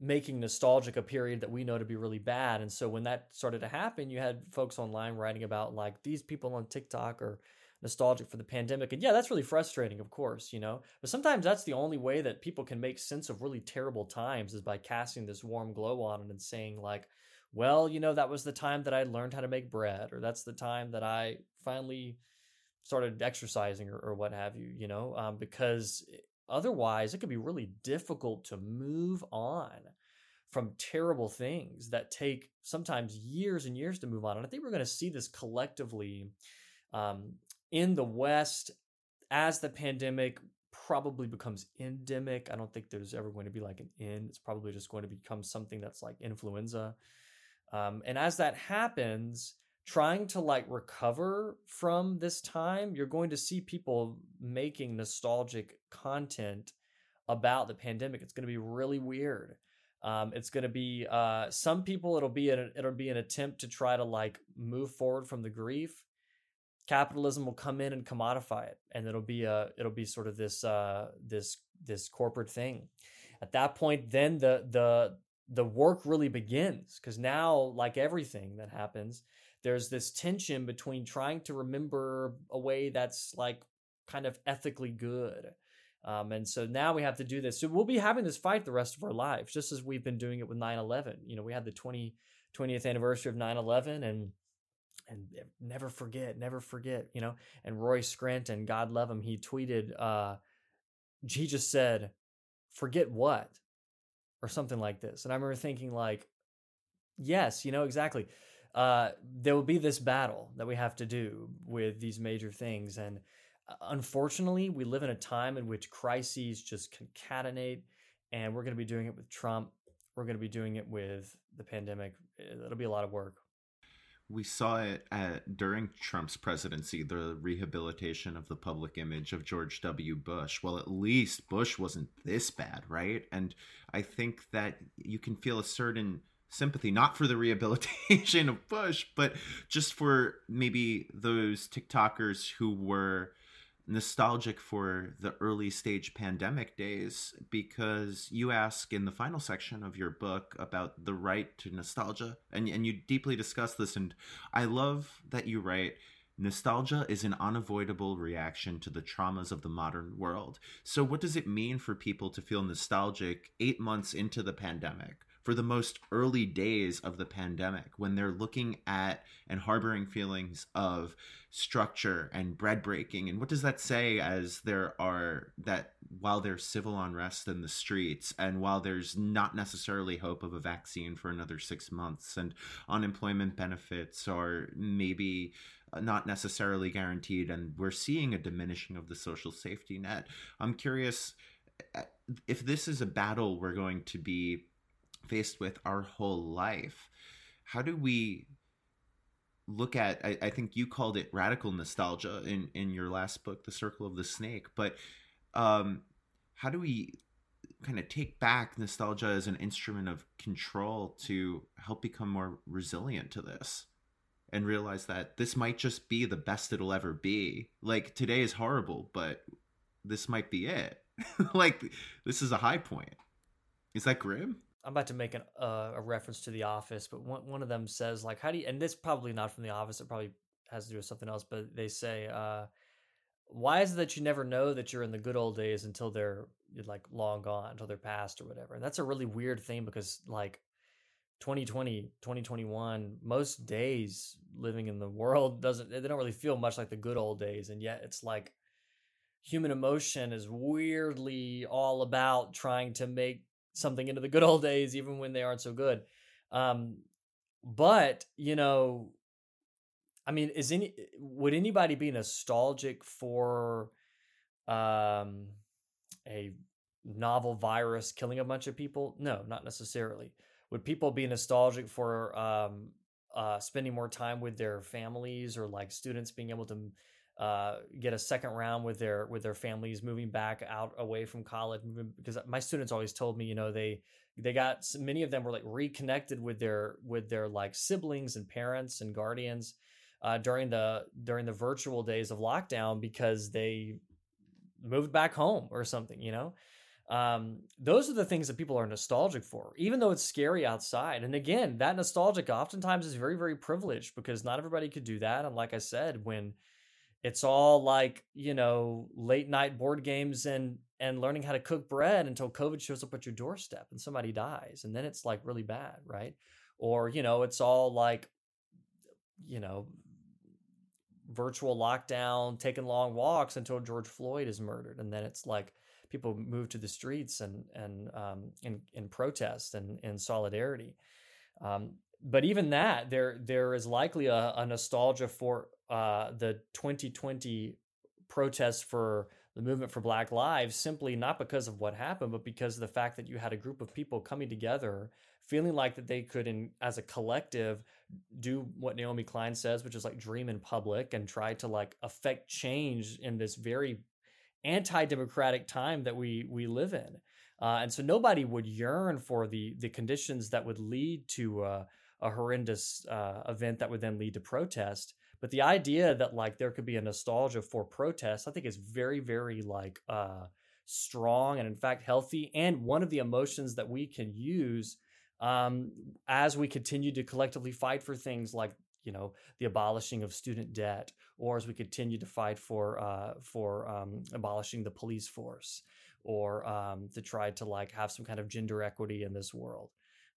D: making nostalgic a period that we know to be really bad. And so when that started to happen, you had folks online writing about like these people on TikTok are nostalgic for the pandemic. And yeah, that's really frustrating, of course, you know. But sometimes that's the only way that people can make sense of really terrible times is by casting this warm glow on it and saying like, well, you know, that was the time that I learned how to make bread, or that's the time that I finally started exercising or, or what have you, you know, um, because Otherwise, it could be really difficult to move on from terrible things that take sometimes years and years to move on. And I think we're going to see this collectively um, in the West as the pandemic probably becomes endemic. I don't think there's ever going to be like an end. It's probably just going to become something that's like influenza. Um, and as that happens, trying to like recover from this time, you're going to see people making nostalgic content about the pandemic. It's going to be really weird. Um, it's going to be uh, some people. It'll be an it'll be an attempt to try to like move forward from the grief. Capitalism will come in and commodify it, and it'll be a it'll be sort of this uh, this this corporate thing. At that point, then the the the work really begins because now, like everything that happens, there's this tension between trying to remember a way that's like kind of ethically good. Um, and so now we have to do this. So we'll be having this fight the rest of our lives, just as we've been doing it with 9 11. You know, we had the 20, 20th anniversary of 9 11 and and never forget, never forget, you know. And Roy Scranton, God love him, he tweeted, uh, he just said, forget what? Or something like this. And I remember thinking, like, yes, you know, exactly uh, there will be this battle that we have to do with these major things. And uh, unfortunately, we live in a time in which crises just concatenate, and we're going to be doing it with Trump. We're going to be doing it with the pandemic. It'll be a lot of work.
B: We saw it at, during Trump's presidency, the rehabilitation of the public image of George W. Bush. Well, at least Bush wasn't this bad, right? And I think that you can feel a certain sympathy, not for the [LAUGHS] rehabilitation of Bush, but just for maybe those TikTokers who were nostalgic for the early stage pandemic days because you ask in the final section of your book about the right to nostalgia and, and you deeply discuss this and i love that you write Nostalgia is an unavoidable reaction to the traumas of the modern world. So, what does it mean for people to feel nostalgic eight months into the pandemic? For the most early days of the pandemic, when they're looking at and harboring feelings of structure and bread breaking. And what does that say as there are that while there's civil unrest in the streets and while there's not necessarily hope of a vaccine for another six months and unemployment benefits are maybe uh, not necessarily guaranteed, and we're seeing a diminishing of the social safety net. I'm curious uh, if this is a battle we're going to be faced with our whole life. How do we look at? I, I think you called it radical nostalgia in in your last book, The Circle of the Snake, but um, how do we kind of take back nostalgia as an instrument of control to help become more resilient to this? and realize that this might just be the best it'll ever be. Like today is horrible, but this might be it. [LAUGHS] like this is a high point. Is that grim?
D: I'm about to make an, uh, a reference to The Office, but one one of them says like, "How do you?" And this probably not from The Office. It probably has to do with something else. But they say, uh, "Why is it that you never know that you're in the good old days until they're like long gone, until they're past or whatever?" And that's a really weird thing because like 2020 2021 most days living in the world doesn't they don't really feel much like the good old days and yet it's like human emotion is weirdly all about trying to make something into the good old days even when they aren't so good. Um but you know i mean is any would anybody be nostalgic for um a novel virus killing a bunch of people? No not necessarily. Would people be nostalgic for um, uh, spending more time with their families or like students being able to uh, get a second round with their with their families moving back out away from college because my students always told me you know they they got many of them were like reconnected with their with their like siblings and parents and guardians uh, during the during the virtual days of lockdown because they moved back home or something you know um, those are the things that people are nostalgic for, even though it's scary outside. And again, that nostalgic oftentimes is very, very privileged because not everybody could do that. And like I said, when it's all like, you know, late night board games and and learning how to cook bread until COVID shows up at your doorstep and somebody dies. And then it's like really bad, right? Or, you know, it's all like, you know, virtual lockdown, taking long walks until George Floyd is murdered. And then it's like, people move to the streets and and um, in in protest and in solidarity. Um, but even that, there there is likely a, a nostalgia for uh, the 2020 protests for the movement for Black Lives, simply not because of what happened, but because of the fact that you had a group of people coming together, feeling like that they could, in, as a collective, do what Naomi Klein says, which is like dream in public and try to like affect change in this very anti-democratic time that we we live in. Uh, and so nobody would yearn for the the conditions that would lead to uh, a horrendous uh, event that would then lead to protest. But the idea that like there could be a nostalgia for protest, I think is very very like uh, strong and in fact healthy, and one of the emotions that we can use um, as we continue to collectively fight for things like you know the abolishing of student debt, or as we continue to fight for uh, for um, abolishing the police force, or um, to try to like have some kind of gender equity in this world.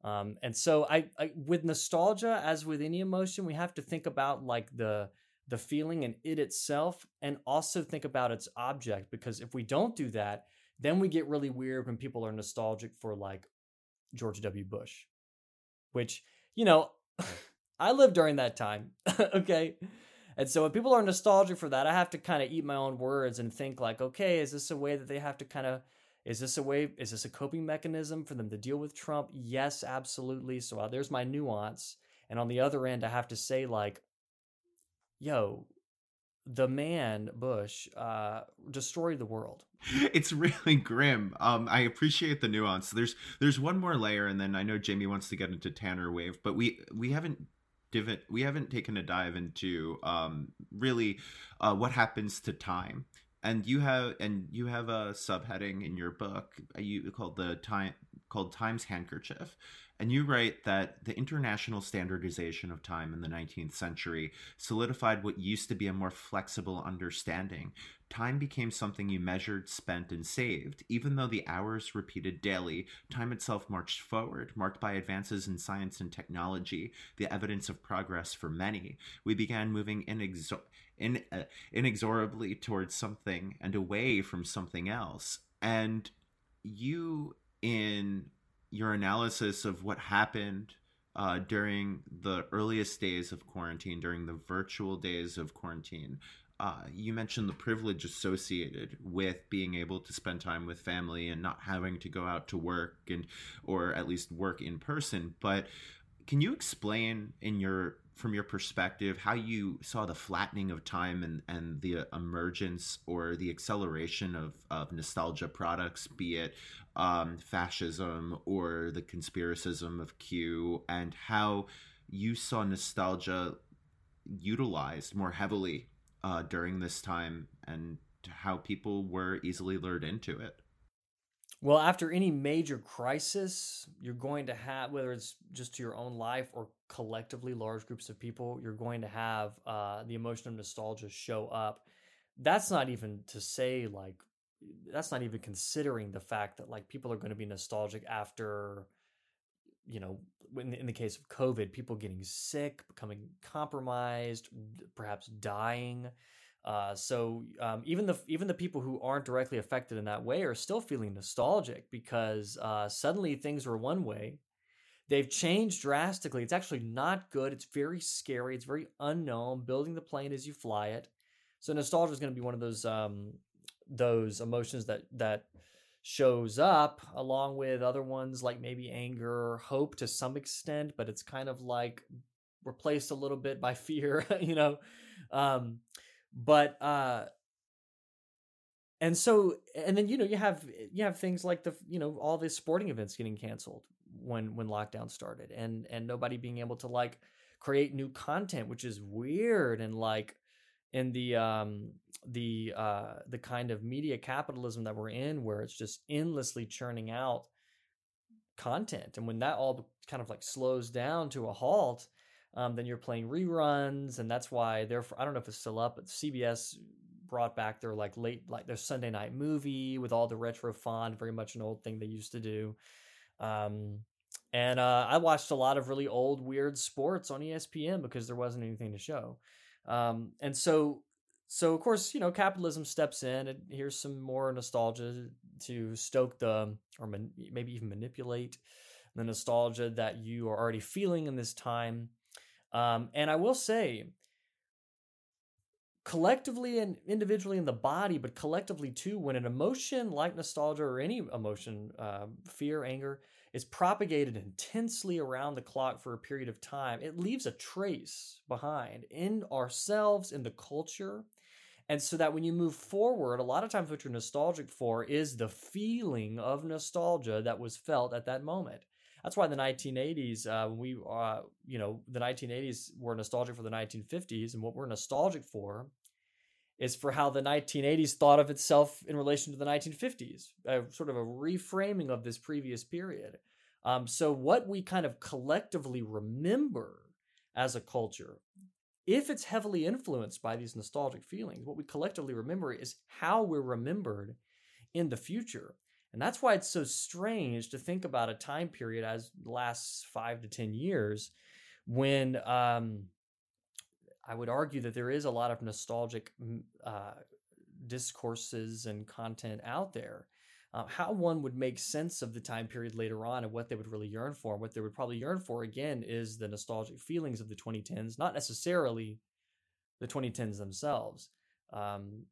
D: Um, and so I, I, with nostalgia, as with any emotion, we have to think about like the the feeling and it itself, and also think about its object. Because if we don't do that, then we get really weird when people are nostalgic for like George W. Bush, which you know. [LAUGHS] I lived during that time. [LAUGHS] okay. And so when people are nostalgic for that, I have to kind of eat my own words and think like, okay, is this a way that they have to kind of is this a way is this a coping mechanism for them to deal with Trump? Yes, absolutely. So uh, there's my nuance. And on the other end, I have to say like, yo, the man Bush uh, destroyed the world. [LAUGHS]
B: It's really grim. Um, I appreciate the nuance. There's there's one more layer, and then I know Jamie wants to get into Tanner Wave, but we we haven't div- we haven't taken a dive into um, really uh, what happens to time and you have and you have a subheading in your book uh, you called the time called time's handkerchief And you write that the international standardization of time in the 19th century solidified what used to be a more flexible understanding. Time became something you measured, spent, and saved. Even though the hours repeated daily, time itself marched forward, marked by advances in science and technology, the evidence of progress for many. We began moving inexor- in, uh, inexorably towards something and away from something else. And you, in your analysis of what happened uh, during the earliest days of quarantine, during the virtual days of quarantine. Uh, you mentioned the privilege associated with being able to spend time with family and not having to go out to work and or at least work in person but can you explain in your from your perspective how you saw the flattening of time and, and the emergence or the acceleration of, of nostalgia products, be it um, fascism or the conspiracism of Q, and how you saw nostalgia utilized more heavily uh, during this time and how people were easily lured into it.
D: Well, after any major crisis, you're going to have, whether it's just to your own life or collectively large groups of people, you're going to have uh, the emotion of nostalgia show up. That's not even to say, like, that's not even considering the fact that, like, people are going to be nostalgic after, you know, in, in the case of COVID, people getting sick, becoming compromised, perhaps dying. Uh, so um, even the even the people who aren't directly affected in that way are still feeling nostalgic because uh, suddenly things were one way. They've changed drastically. It's actually not good. It's very scary. It's very unknown. Building the plane as you fly it. So nostalgia is going to be one of those um, those emotions that that shows up along with other ones like maybe anger, hope to some extent, but it's kind of like replaced a little bit by [LAUGHS] fear. you know. Um, but uh and so and then you know you have you have things like the you know all the sporting events getting canceled when when lockdown started and and nobody being able to like create new content which is weird and like in the um the uh the kind of media capitalism that we're in where it's just endlessly churning out content. And when that all kind of like slows down to a halt um, then you're playing reruns, and that's why they're. I don't know if it's still up, but CBS brought back their like late like their Sunday night movie with all the retro font, very much an old thing they used to do. Um, and uh, I watched a lot of really old weird sports on ESPN because there wasn't anything to show. Um, and so so of course you know capitalism steps in and here's some more nostalgia to stoke the or man, maybe even manipulate the nostalgia that you are already feeling in this time um, and I will say, collectively and individually in the body, but collectively too, when an emotion like nostalgia or any emotion, uh, fear, anger, is propagated intensely around the clock for a period of time, it leaves a trace behind in ourselves, in the culture. And so that when you move forward, a lot of times what you're nostalgic for is the feeling of nostalgia that was felt at that moment. That's why in the 1980s, uh, we, uh, you know, the 1980s were nostalgic for the 1950s, and what we're nostalgic for is for how the 1980s thought of itself in relation to the 1950s, sort of a reframing of this previous period. Um, so, what we kind of collectively remember as a culture, if it's heavily influenced by these nostalgic feelings, what we collectively remember is how we're remembered in the future. And that's why it's so strange to think about a time period as lasts five to 10 years when um, I would argue that there is a lot of nostalgic uh, discourses and content out there. Uh, how one would make sense of the time period later on and what they would really yearn for. And What they would probably yearn for, again, is the nostalgic feelings of the 2010s, not necessarily the 2010s themselves. Um,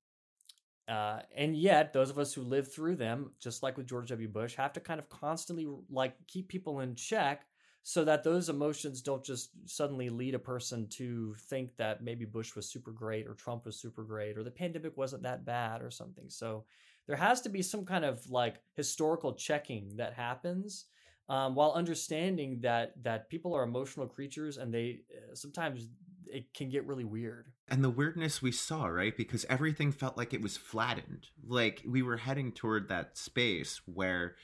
D: uh, and yet, those of us who live through them, just like with George W. Bush, have to kind of constantly like keep people in check so that those emotions don't just suddenly lead a person to think that maybe Bush was super great or Trump was super great or the pandemic wasn't that bad or something. So there has to be some kind of like historical checking that happens um, while understanding that that people are emotional creatures and they uh, sometimes it can get really weird.
B: And the weirdness we saw, right? Because everything felt like it was flattened. Like we were heading toward that space where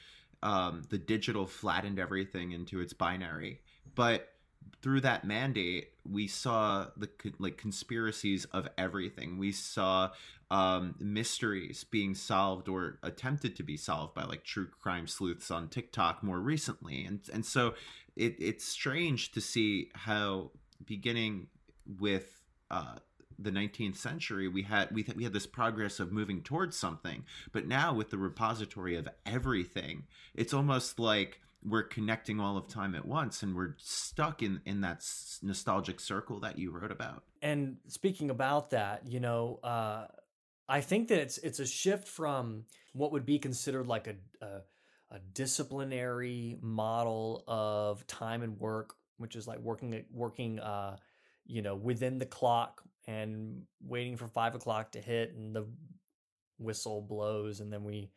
B: um, the digital flattened everything into its binary. But through that mandate, we saw the like conspiracies of everything. We saw um, mysteries being solved or attempted to be solved by like true crime sleuths on TikTok more recently, and and so it, it's strange to see how beginning with uh, the 19th century we had we, th- we had this progress of moving towards something but now with the repository of everything it's almost like we're connecting all of time at once and we're stuck in in that s- nostalgic circle that you wrote about.
D: And speaking about that you know uh i think that it's it's a shift from what would be considered like a, a a disciplinary model of time and work which is like working working uh you know within the clock and waiting for five o'clock to hit and the whistle blows and then we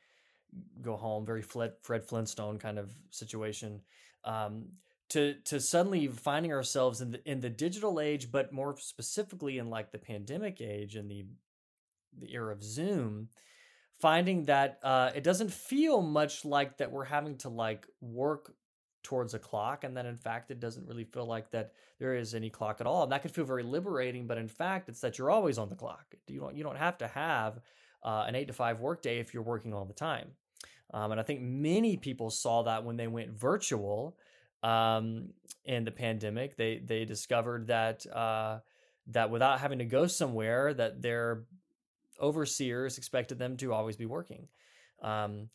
D: go home very fred, flintstone kind of situation um, to to suddenly finding ourselves in the in the digital age but more specifically in like the pandemic age and the the era of zoom finding that uh, it doesn't feel much like that we're having to like work towards a clock and then in fact it doesn't really feel like that there is any clock at all and that can feel very liberating but in fact it's that you're always on the clock. You don't you don't have to have uh, an eight to five workday if you're working all the time. Um, and i think many people saw that when they went virtual um, in the pandemic. They they discovered that uh, that without having to go somewhere that their overseers expected them to always be working. Um,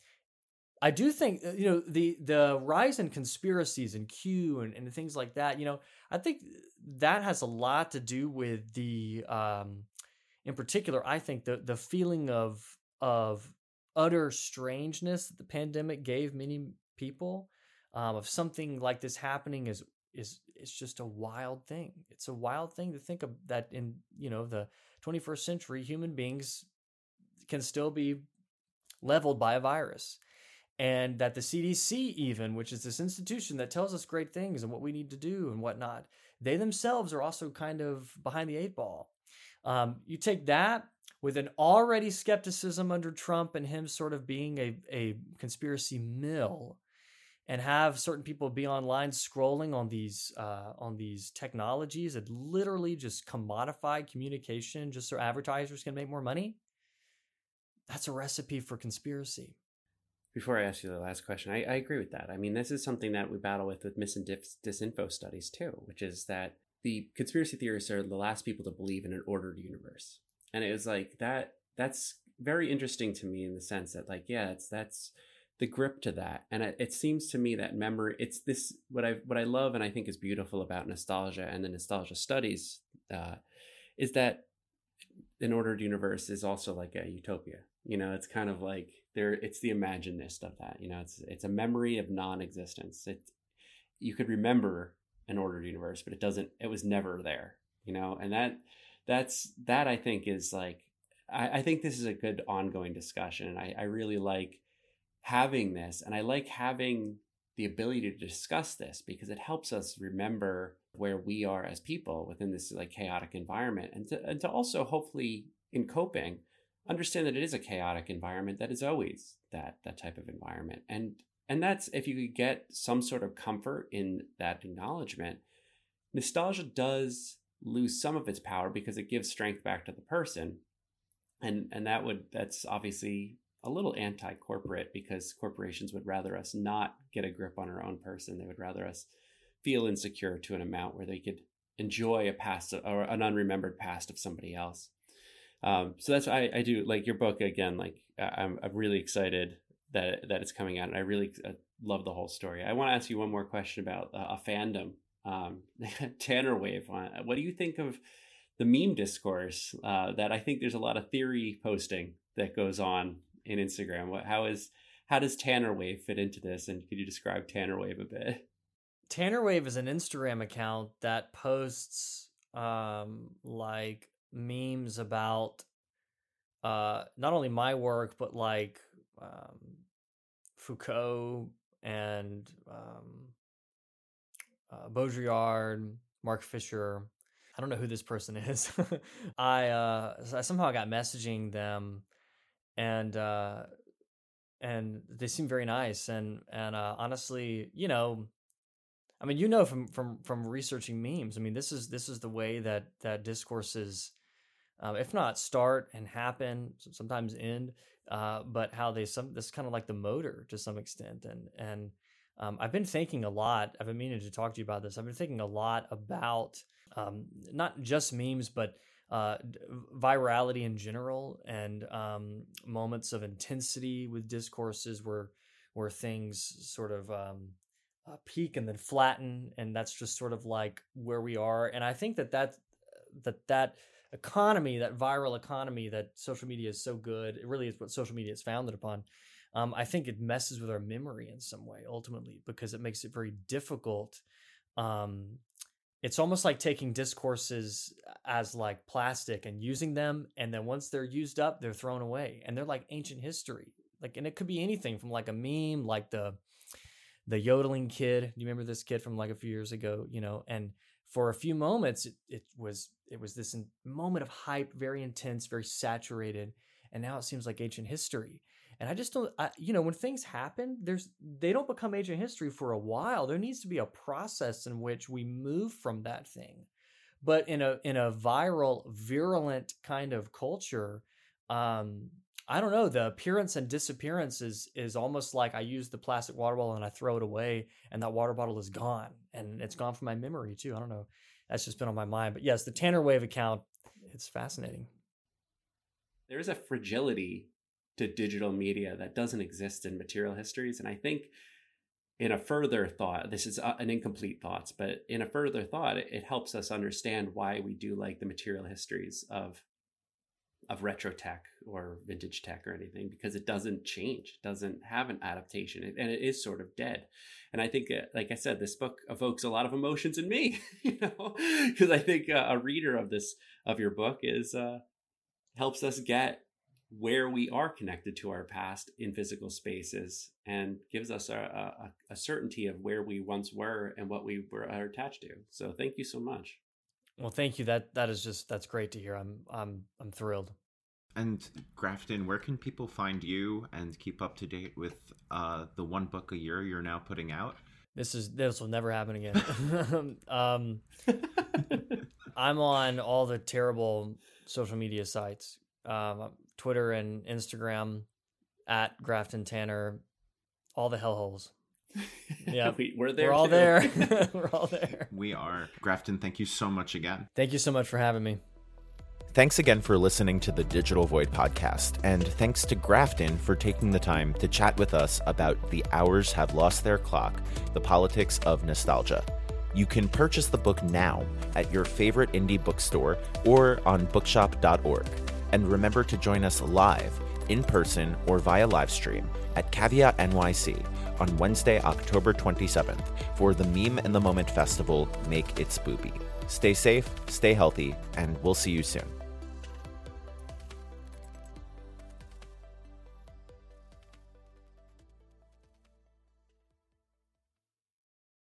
D: I do think uh, you know the the rise in conspiracies and Q and, and things like that. You know, I think that has a lot to do with the, um, in particular, I think the the feeling of of utter strangeness that the pandemic gave many people um, of something like this happening is is it's just a wild thing. It's a wild thing to think of that in you know the 21st century, human beings can still be leveled by a virus and that the CDC, even, which is this institution that tells us great things and what we need to do and whatnot, they themselves are also kind of behind the eight ball. Um, you take that with an already skepticism under Trump and him sort of being a, a conspiracy mill, and have certain people be online scrolling on these uh, on these technologies that literally just commodify communication just so advertisers can make more money. That's a recipe for conspiracy
C: before I ask you the last question, I, I, agree with that. I mean, this is something that we battle with with mis and dis- disinfo studies too, which is that the conspiracy theorists are the last people to believe in an ordered universe, and it was like that. That's very interesting to me in the sense that, like, yeah, it's that's the grip to that, and it, it seems to me that memory. It's this what I what I love and I think is beautiful about nostalgia and the nostalgia studies uh, is that an ordered universe is also like a utopia. You know, it's kind of like there it's the imaginist of that you know it's it's a memory of non-existence. It you could remember an ordered universe but it doesn't it was never there you know and that that's that i think is like i, I think this is a good ongoing discussion and I, I really like having this and i like having the ability to discuss this because it helps us remember where we are as people within this like chaotic environment and to, and to also hopefully in coping understand that it is a chaotic environment that is always that that type of environment. And and that's if you could get some sort of comfort in that acknowledgement nostalgia does lose some of its power because it gives strength back to the person. And and that would that's obviously a little anti-corporate because corporations would rather us not get a grip on our own person. They would rather us feel insecure to an amount where they could enjoy a past or an unremembered past of somebody else um, so that's I, I do like your book again. Like I'm, I'm really excited that that it's coming out, and I really uh, love the whole story. I want to ask you one more question about uh, a fandom, um, [LAUGHS] Tanner Wave. What do you think of the meme discourse? Uh, that I think there's a lot of theory posting that goes on in Instagram. What how is how does Tanner Wave fit into this? And could you describe Tanner Wave a bit?
D: Tanner Wave is an Instagram account that posts um, like memes about uh, not only my work but like um, Foucault and um, uh, Baudrillard, Mark Fisher. I don't know who this person [LAUGHS] is. I uh, I somehow got messaging them, and uh, and they seem very nice. And and uh, honestly, you know, I mean, you know from from from researching memes. I mean, this is this is the way that that discourses, um, if not start and happen, sometimes end, uh, but how they some this kind of like the motor to some extent. And and um, I've been thinking a lot. I've been meaning to talk to you about this. I've been thinking a lot about um, not just memes, but uh, virality in general and um, moments of intensity with discourses where where things sort of um, uh, peak and then flatten, and that's just sort of like where we are. And I think that that that that economy, that viral economy, that social media is so good. It really is what social media is founded upon. Um, I think it messes with our memory in some way ultimately because it makes it very difficult. Um, it's almost like taking discourses as like plastic and using them, and then once they're used up, they're thrown away, and they're like ancient history. Like, and it could be anything from like a meme, like the the yodeling kid. Do you remember this kid from like a few years ago, you know? And for a few moments, it, it was it was this moment of hype, very intense, very saturated, and now it seems like ancient history. And I just don't, I, you know, when things happen, there's they don't become ancient history for a while. There needs to be a process in which we move from that thing. But in a in a viral, virulent kind of culture, um, I don't know. The appearance and disappearance is is almost like I use the plastic water bottle and I throw it away, and that water bottle is gone, and it's gone from my memory too. I don't know. That's just been on my mind. But yes, the Tanner Wave account, it's fascinating.
C: There is a fragility to digital media that doesn't exist in material histories, and I think in a further thought, this is uh, an incomplete thoughts, but in a further thought, it, it helps us understand why we do like the material histories of of retro tech or vintage tech or anything because it doesn't change it doesn't have an adaptation and it is sort of dead and i think uh, like i said this book evokes a lot of emotions in me [LAUGHS] you know because i think uh, a reader of this of your book is uh helps us get where we are connected to our past in physical spaces and gives us a, a, a certainty of where we once were and what we were attached to so thank you so much
D: well, thank you. That that is just that's great to hear. I'm I'm I'm thrilled.
B: And Grafton, where can people find you and keep up to date with uh, the one book a year you're now putting out?
D: This is this will never happen again. [LAUGHS] um, [LAUGHS] I'm on all the terrible social media sites, um, Twitter and Instagram, at Grafton Tanner, all the hellholes. [LAUGHS] Yeah,
C: we, are there.
D: We're all
C: too.
D: there. we're all there.
B: We are. Grafton, thank you so much again.
D: Thank you so much for having me.
E: Thanks again for listening to the Digital Void podcast, and thanks to Grafton for taking the time to chat with us about The Hours Have Lost Their Clock The Politics of Nostalgia. You can purchase the book now at your favorite indie bookstore or on bookshop.org. And remember to join us live, in person, or via live stream at Caveat NYC on Wednesday, October 27th for the Meme in the Moment Festival Make It Spoopy. Stay safe, stay healthy, and we'll see you soon.